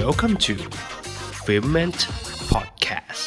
Welcome to f i l m e n t Podcast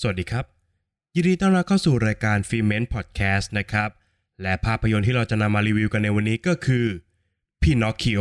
สวัสดีครับ ยินดีต้อนรับเข้าสู่รายการ f i l m e n t Podcast นะครับ และภาพยนตร์ที่เราจะนำมารีวิวกันในวันนี้ก็คือ Pinocchio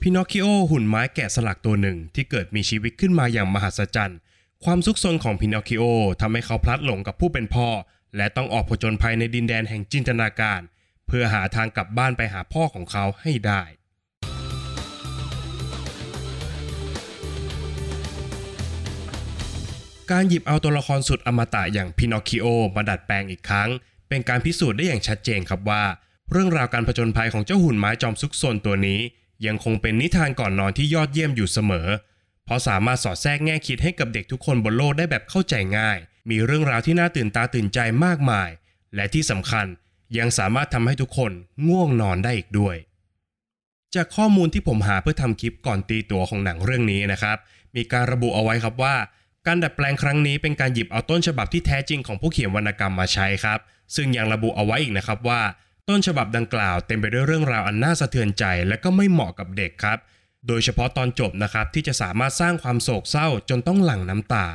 พินอคคิโอหุ่นไม้แกะสลักตัวหนึ่งที่เกิดมีชีวิตขึ้นมาอย่างมหัศจรรย์ ความซุกซนของพินอคคิโอทำให้เขาพลัดหลงกับผู้เป็นพ่อ และต้องออกผจญภัยในดินแดนแห่งจินตนาการ เพื่อหาทางกลับบ้านไปหาพ่อของเขาให้ได้ การหยิบเอาตัวละครสุดอมตะอย่างพินอคคิโอมาดัดแปลงอีกครั้ง เป็นการพิสูจน์ได้อย่างชัดเจนครับว่า เรื่องราวการผจญภัยของเจ้าหุ่นไม้จอมซุกซนตัวนี้ ยังคงเป็นนิทานก่อนนอนที่ยอดเยี่ยมอยู่เสมอ เพราะสามารถสอดแทรกแง่คิดให้กับเด็กทุกคนบนโลกได้แบบเข้าใจง่าย มีเรื่องราวที่น่าตื่นตาตื่นใจมากมาย และที่สำคัญยังสามารถทำให้ทุกคนง่วงนอนได้อีกด้วย จากข้อมูลที่ผมหาเพื่อทำคลิปก่อนตีตัวของหนังเรื่องนี้นะครับ มีการระบุเอาไว้ครับว่า การดัดแปลงครั้งนี้เป็นการหยิบเอาต้นฉบับที่แท้จริงของผู้เขียนวรรณกรรมมาใช้ครับ ซึ่งยังระบุเอาไว้อีกนะครับว่า ต้นฉบับดังกล่าวเต็มไปด้วยเรื่องราวอันน่าสะเทือนใจ และก็ไม่เหมาะกับเด็กครับ โดยเฉพาะตอนจบนะครับที่จะสามารถสร้างความโศกเศร้าจนต้องหลั่งน้ำตา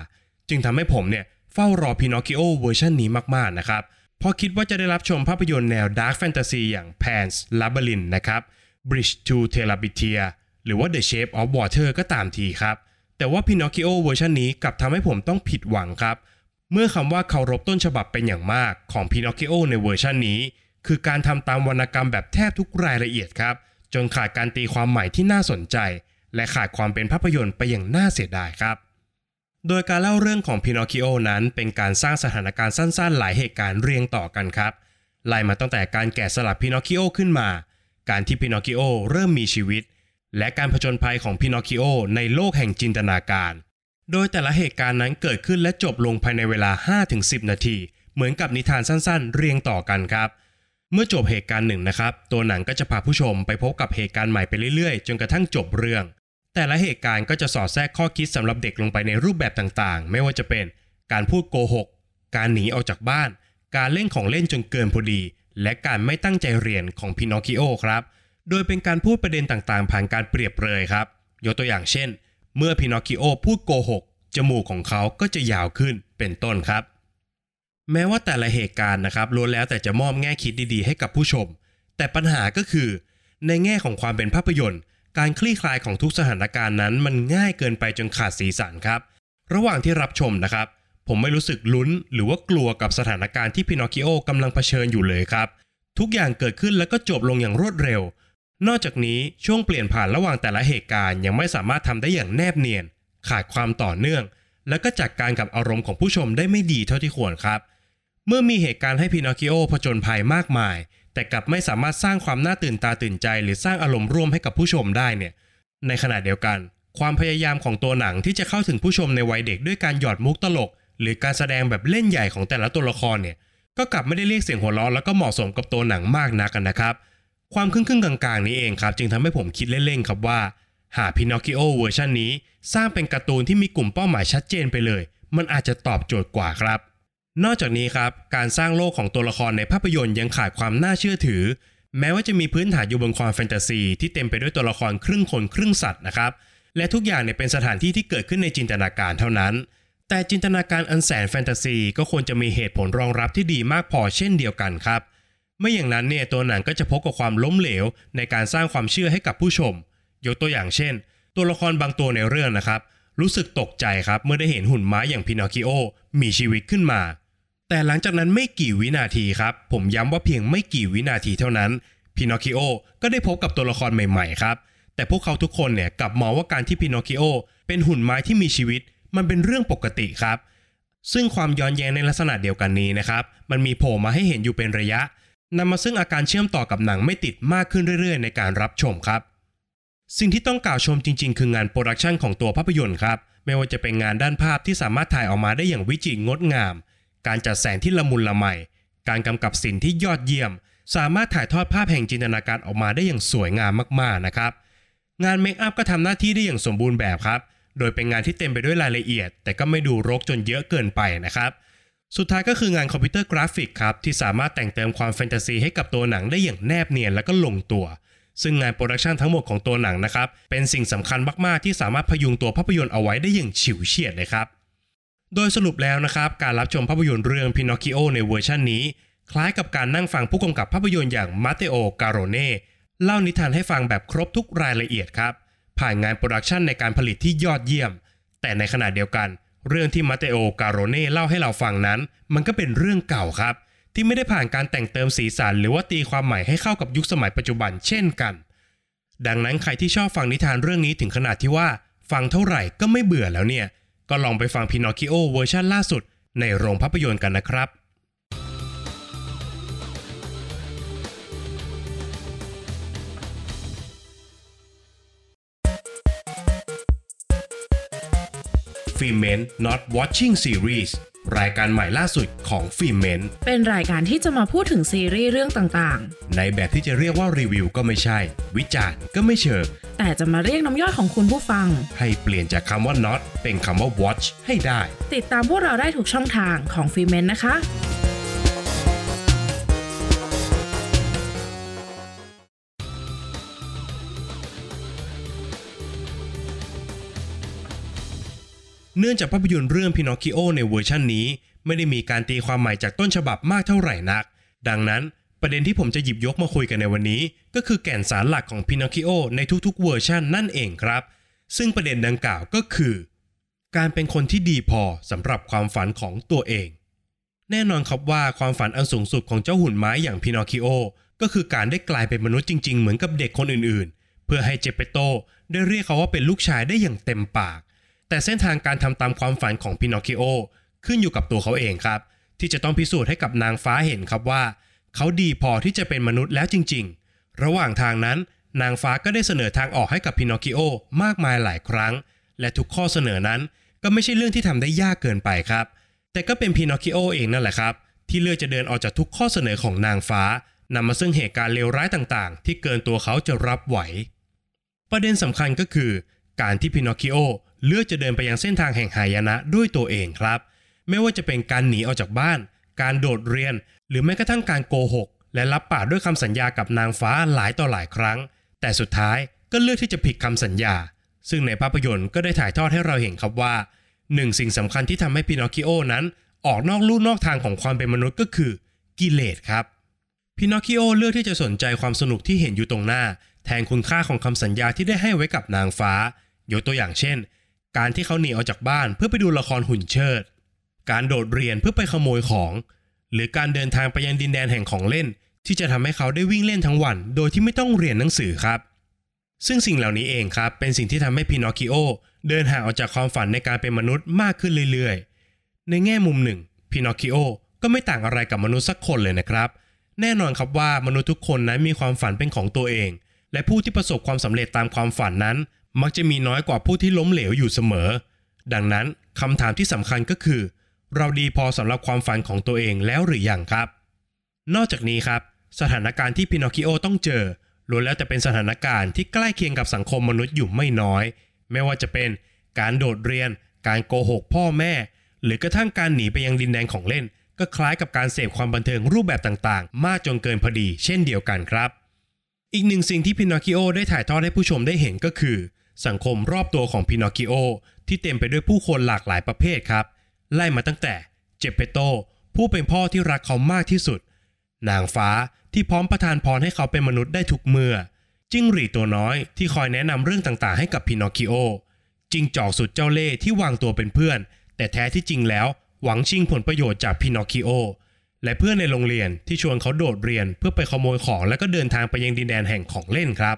จึงทำให้ผมเนี่ย เฝ้ารอพินอคคิโอเวอร์ชันนี้มากๆนะครับ เพราะคิดว่าจะได้รับชมภาพยนตร์แนว dark fantasy อย่าง Pan's Labyrinth นะครับ Bridge to Terabithia หรือว่า The Shape of Water ก็ตามทีครับ แต่ว่า Pinocchio เวอร์ชันนี้กลับทำให้ผมต้องผิดหวังครับ เมื่อคำว่าเคารพต้นฉบับเป็นอย่างมากของ Pinocchio ในเวอร์ชันนี้ คือการทำตามวรรณกรรมแบบแทบทุกรายละเอียดครับ จนขาดการตีความใหม่ที่น่าสนใจ และขาดความเป็นภาพยนตร์ไปอย่างน่าเสียดายครับ โดยการเล่าเรื่องของ Pinocchio นั้นเป็นการสร้างสถานการณ์สั้นๆ หลายเหตุการณ์เรียงต่อกันครับ ไล่มาตั้งแต่การแกะสลัก Pinocchio ขึ้นมา การที่ Pinocchio เริ่มมีชีวิต และการผจญภัยของ Pinocchio ในโลกแห่งจินตนาการ โดยแต่ละเหตุการณ์นั้นเกิดขึ้นและจบลงภายในเวลา 5-10 นาที เหมือนกับนิทานสั้นๆ เรียงต่อกันครับ เมื่อจบเหตุการณ์หนึ่งนะครับ ตัวหนังก็จะพาผู้ชมไปพบกับเหตุการณ์ใหม่ไปเรื่อยๆ จนกระทั่งจบเรื่อง แต่ละเหตุการณ์ก็จะสอดแทรกข้อคิดสำหรับเด็กลงไปในรูปแบบต่างๆ ไม่ว่าจะเป็นการพูดโกหก การหนีออกจากบ้าน การเล่นของเล่นจนเกินพอดี และการไม่ตั้งใจเรียนของพินอคคิโอครับ โดยเป็นการพูดประเด็นต่างๆ ผ่านการเปรียบเปรยครับ ยกตัวอย่างเช่น เมื่อพินอคิโอพูดโกหก จมูกของเขาก็จะยาวขึ้นเป็นต้นครับ แม้ว่าแต่ละเหตุการณ์นะครับล้วนแล้วแต่จะมอบแง่คิดดีๆ ให้กับผู้ชม แต่ปัญหาก็คือ ในแง่ของความเป็นภาพยนตร์ การคลี่คลายของทุกสถานการณ์นั้นมันง่ายเกินไปจนขาดสีสันครับ ระหว่างที่รับชมนะครับ ผมไม่รู้สึกลุ้นหรือว่ากลัวกับสถานการณ์ที่พินอคิโอกำลังเผชิญอยู่เลยครับ ทุกอย่างเกิดขึ้นแล้วก็จบลงอย่างรวดเร็ว นอกจากนี้ช่วงเปลี่ยนผ่านระหว่างแต่ละเหตุการณ์ยังไม่สามารถทำได้อย่างแนบเนียน ขาดความต่อเนื่อง และก็จัดการกับอารมณ์ของผู้ชมได้ไม่ดีเท่าที่ควรครับ เมื่อมีเหตุการณ์ให้พินอคิโอผจญภัยมากมาย แต่กลับไม่สามารถสร้างความน่าตื่นตาตื่นใจ หรือสร้างอารมณ์ร่วมให้กับผู้ชมได้เนี่ย ในขณะเดียวกัน ความพยายามของตัวหนังที่จะเข้าถึงผู้ชมในวัยเด็กด้วยการหยอดมุกตลก หรือการแสดงแบบเล่นใหญ่ของแต่ละตัวละครเนี่ย ก็กลับไม่ได้เรียกเสียงหัวเราะแล้วก็เหมาะสมกับตัวหนังมากนักนนะครับ ความครึ่งครึ่งๆกลางๆ นี้เองครับ จึงทำให้ผมคิดเล่นๆครับว่า หากพินอคิโอเวอร์ชันนี้ สร้างเป็นการ์ตูนที่มีกลุ่มเป้าหมายชัดเจนไปเลย มันอาจจะตอบโจทย์กว่าครับ นอกจากนี้ครับการสร้างโลกของตัวละครในภาพยนตร์ยังขาดความน่าเชื่อถือ แม้ว่าจะมีพื้นฐานอยู่บนความแฟนตาซีที่เต็มไปด้วยตัวละครครึ่งคนครึ่งสัตว์นะครับและทุกอย่างเนี่ยเป็นสถานที่ที่เกิดขึ้นในจินตนาการเท่านั้น แต่จินตนาการอันแสนแฟนตาซีก็ควรจะมีเหตุผลรองรับที่ดีมากพอเช่นเดียวกันครับ ไม่อย่างนั้นเนี่ยตัวหนังก็จะพบกับความล้มเหลว ในการสร้างความเชื่อให้กับผู้ชม ยกตัวอย่างเช่น ตัวละครบางตัวในเรื่องนะครับ รู้สึกตกใจครับเมื่อได้เห็นหุ่นไม้อย่างพินอคคิโอมีชีวิตขึ้นมา แต่หลังจากนั้นไม่กี่วินาทีครับ ผมย้ำว่าเพียงไม่กี่วินาทีเท่านั้นพินอคคิโอก็ได้พบกับตัวละครใหม่ๆครับ แต่พวกเขาทุกคนเนี่ยกลับมองว่าการที่พินอคคิโอเป็นหุ่นไม้ที่มีชีวิต มันเป็นเรื่องปกติครับ ซึ่งความย้อนแย้งในลักษณะเดียวกันนี้นะครับ มันมีโผล่มาให้เห็นอยู่เป็นระยะนำมาซึ่งอาการเชื่อมต่อกับหนังไม่ติดมากขึ้นเรื่อย ๆ ในการรับชมครับ สิ่งที่ต้องกล่าวชมจริง ๆ คืองานโปรดักชันของตัวภาพยนตร์ครับ ไม่ว่าจะเป็นงานด้านภาพที่สามารถถ่ายออกมาได้อย่างวิจิตรงดงาม การจัดแสงที่ละมุนละไม การกำกับศิลป์ที่ยอดเยี่ยม สามารถถ่ายทอดภาพแห่งจินตนาการออกมาได้อย่างสวยงามมากๆนะครับ งานเมคอัพก็ทำหน้าที่ได้อย่างสมบูรณ์แบบครับ โดยเป็นงานที่เต็มไปด้วยรายละเอียด แต่ก็ไม่ดูรกจนเยอะเกินไปนะครับ สุดท้ายก็คืองานคอมพิวเตอร์กราฟิกครับที่สามารถแต่งเติมความแฟนตาซีให้กับตัวหนังได้อย่างแนบเนียนและก็ลงตัว ซึ่งงานโปรดักชันทั้งหมดของตัวหนังนะครับ เป็นสิ่งสำคัญมาก ๆ ที่สามารถพยุงตัวภาพยนตร์เอาไว้ได้อย่างฉิวเฉียดเลยครับ โดยสรุปแล้วนะครับ การรับชมภาพยนตร์เรื่องพินอคคิโอในเวอร์ชันนี้ คล้ายกับการนั่งฟังผู้กำกับภาพยนตร์อย่างมาเตโอ การโรเน่เล่านิทานให้ฟังแบบครบทุกรายละเอียดครับ ผ่านงานโปรดักชันในการผลิตที่ยอดเยี่ยม แต่ในขณะเดียวกัน เรื่องที่มาเตโอ การโรเน่เล่าให้เราฟังนั้น มันก็เป็นเรื่องเก่าครับ ที่ไม่ได้ผ่านการแต่งเติมสีสันหรือว่าตีความใหม่ให้เข้ากับยุคสมัยปัจจุบันเช่นกัน ดังนั้นใครที่ชอบฟังนิทานเรื่องนี้ถึงขนาดที่ว่า ฟังเท่าไหร่ก็ไม่เบื่อแล้วเนี่ย ก็ลองไปฟังพินอคคิโอเวอร์ชันล่าสุด ในโรงภาพยนตร์กันนะครับ f i l m e n Not Watching Series รายการใหม่ล่าสุดของ f i l m e n เป็นรายการที่จะมาพูดถึงซีรีส์เรื่องต่างในแบบที่จะเรียกว่ารีวิวก็ไม่ใช่ วิจารณ์ก็ไม่เชิงๆแต่จะมาเรียกน้ำย่อยของคุณผู้ฟัง ให้เปลี่ยนจากคำว่า not เป็นคำว่า watch ให้ได้ ติดตามพวกเราได้ทุกช่องทางของฟีเมนนะคะ เนื่องจากภาพยนตร์เรื่องพินอคคิโอในเวอร์ชันนี้ ไม่ได้มีการตีความใหม่จากต้นฉบับมากเท่าไหร่นัก ดังนั้นประเด็นที่ผมจะหยิบยกมาคุยกันในวันนี้ ก็คือแก่นสารหลักของพินอคคิโอในทุกๆเวอร์ชันนั่นเองครับ ซึ่งประเด็นดังกล่าวก็คือ การเป็นคนที่ดีพอสำหรับความฝันของตัวเอง แน่นอนครับว่าความฝันอันสูงสุดของเจ้าหุ่นไม้อย่างพินอคคิโอก็คือการได้กลายเป็นมนุษย์จริงๆ เหมือนกับเด็กคนอื่นๆ เพื่อให้เจเปโตได้เรียกเขาว่าเป็นลูกชายได้อย่างเต็มปาก แต่เส้นทางการทำตามความฝันของพินอคคิโอขึ้นอยู่กับตัวเขาเองครับ ที่จะต้องพิสูจน์ให้กับนางฟ้าเห็นครับว่า เขาดีพอที่จะเป็นมนุษย์แล้วจริง ๆ ระหว่างทางนั้น นางฟ้าก็ได้เสนอทางออกให้กับพินอคคิโอมากมายหลายครั้ง และทุกข้อเสนอนั้นก็ไม่ใช่เรื่องที่ทำได้ยากเกินไปครับ แต่ก็เป็นพินอคคิโอเองนั่นแหละครับ ที่เลือกจะเดินออกจากทุกข้อเสนอของนางฟ้านำมาซึ่งเหตุการณ์เลวร้ายต่างๆ ที่เกินตัวเขาจะรับไหว ประเด็นสำคัญก็คือ การที่พินอคคิโอเลือกจะเดินไปยังเส้นทางแห่งหายนะด้วยตัวเองครับ ไม่ว่าจะเป็นการหนีออกจากบ้าน การโดดเรียน หรือแม้กระทั่งการโกหก และรับปากด้วยคำสัญญากับนางฟ้าหลายต่อหลายครั้ง แต่สุดท้ายก็เลือกที่จะผิดคำสัญญา ซึ่งในภาพยนตร์ก็ได้ถ่ายทอดให้เราเห็นครับว่าหนึ่งสิ่งสำคัญที่ทำให้พินอคคิโอนั้น ออกนอกลู่นอกทางของความเป็นมนุษย์ก็คือกิเลสครับพินอคคิโอเลือกที่จะสนใจความสนุกที่เห็นอยู่ตรงหน้า แทนคุณค่าของคำสัญญาที่ได้ให้ไว้กับนางฟ้า ยกตัวอย่างเช่น การที่เขาหนีออกจากบ้านเพื่อไปดูละครหุ่นเชิด การโดดเรียนเพื่อไปขโมยของ หรือการเดินทางไปยังดินแดนแห่งของเล่น ที่จะทำให้เขาได้วิ่งเล่นทั้งวัน โดยที่ไม่ต้องเรียนหนังสือครับ ซึ่งสิ่งเหล่านี้เองครับเป็นสิ่งที่ทำให้พินอคคิโอเดินห่างออกจากความฝันในการเป็นมนุษย์มากขึ้นเรื่อยๆ ในแง่มุมหนึ่งพินอคคิโอก็ไม่ต่างอะไรกับมนุษย์สักคนเลยนะครับ แน่นอนครับว่ามนุษย์ทุกคนนั้นมีความฝันเป็นของตัวเอง และผู้ที่ประสบความสำเร็จตามความฝันนั้น มักจะมีน้อยกว่าผู้ที่ล้มเหลวอยู่เสมอ ดังนั้นคำถามที่สำคัญก็คือ เราดีพอสำหรับความฝันของตัวเองแล้วหรือยังครับ นอกจากนี้ครับ สถานการณ์ที่พินอคิโอต้องเจอล้วนแล้วแต่เป็นสถานการณ์ที่ใกล้เคียงกับสังคมมนุษย์อยู่ไม่น้อย ไม่ว่าจะเป็นการโดดเรียน การโกหกพ่อแม่ หรือกระทั่งการหนีไปยังดินแดนของเล่น ก็คล้ายกับการเสพความบันเทิงรูปแบบต่างๆ มากจนเกินพอดี เช่นเดียวกันครับ อีกหนึ่งสิ่งที่พินอคคิโอได้ถ่ายทอดให้ผู้ชมได้เห็นก็คือ สังคมรอบตัวของพินอคคิโอที่เต็มไปด้วยผู้คนหลากหลายประเภทครับ ไล่มาตั้งแต่เจเปโตผู้เป็นพ่อที่รักเขามากที่สุด นางฟ้าที่พร้อมประทานพรให้เขาเป็นมนุษย์ได้ทุกเมื่อ จิ้งหรีตัวน้อยที่คอยแนะนำเรื่องต่างๆ ให้กับพินอคคิโอจิงจอกสุดเจ้าเล่ห์ที่วางตัวเป็นเพื่อน แต่แท้ที่จริงแล้วหวังชิงผลประโยชน์จากพินอคคิโอและเพื่อนในโรงเรียนที่ชวนเขาโดดเรียนเพื่อไปขโมยของแล้วก็เดินทางไปยังดินแดนแห่งของเล่นครับ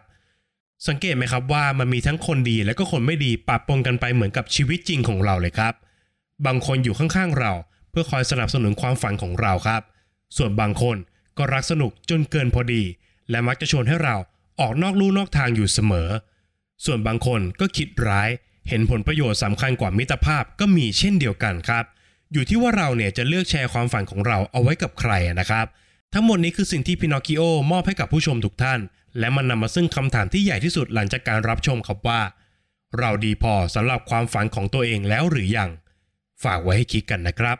สังเกตไหมครับว่ามันมีทั้งคนดีและก็คนไม่ดีปะปนกันไปเหมือนกับชีวิตจริงของเราเลยครับ บางคนอยู่ข้างๆเรา เพื่อคอยสนับสนุนความฝันของเราครับ ส่วนบางคนก็รักสนุกจนเกินพอดี และมักจะชวนให้เราออกนอกลู่นอกทางอยู่เสมอ ส่วนบางคนก็คิดร้าย เห็นผลประโยชน์สำคัญกว่ามิตรภาพก็มีเช่นเดียวกันครับ อยู่ที่ว่าเราเนี่ยจะเลือกแชร์ความฝันของเราเอาไว้กับใครนะครับ ทั้งหมดนี้คือสิ่งที่พินอคคิโอมอบให้กับผู้ชมทุกท่าน และมันนำมาซึ่งคำถามที่ใหญ่ที่สุดหลังจากการรับชมครับว่า เราดีพอสำหรับความฝันของตัวเองแล้วหรือยัง ฝากไว้ให้คิดกันนะครับ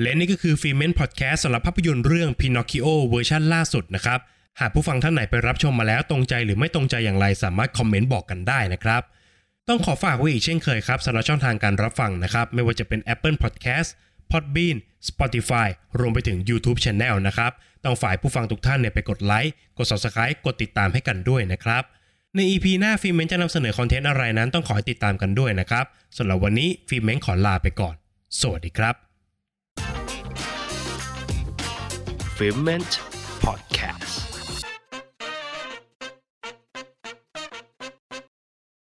และนี่ก็คือฟีเมนพอดแคสต์สำหรับภาพยนตร์เรื่อง Pinocchio เวอร์ชันล่าสุดนะครับ หากผู้ฟังท่านไหนไปรับชมมาแล้วตรงใจหรือไม่ตรงใจอย่างไรสามารถคอมเมนต์บอกกันได้นะครับ ต้องขอฝากไว้อีกเช่นเคยครับสำหรับช่องทางการรับฟังนะครับ ไม่ว่าจะเป็น Apple Podcast Podbean Spotify รวมไปถึง YouTube Channel นะครับ ต้องฝ่ายผู้ฟังทุกท่านเนี่ยไปกดไลค์ กด Subscribe กดติดตามให้กันด้วยนะครับ ใน EP หน้าฟิล์มเมนจะนำเสนอคอนเทนต์อะไรนั้นต้องขอให้ติดตามกันด้วยนะครับสำหรับวันนี้ฟิล์มเมนขอลาไปก่อน สวัสดีครับ f i m e n t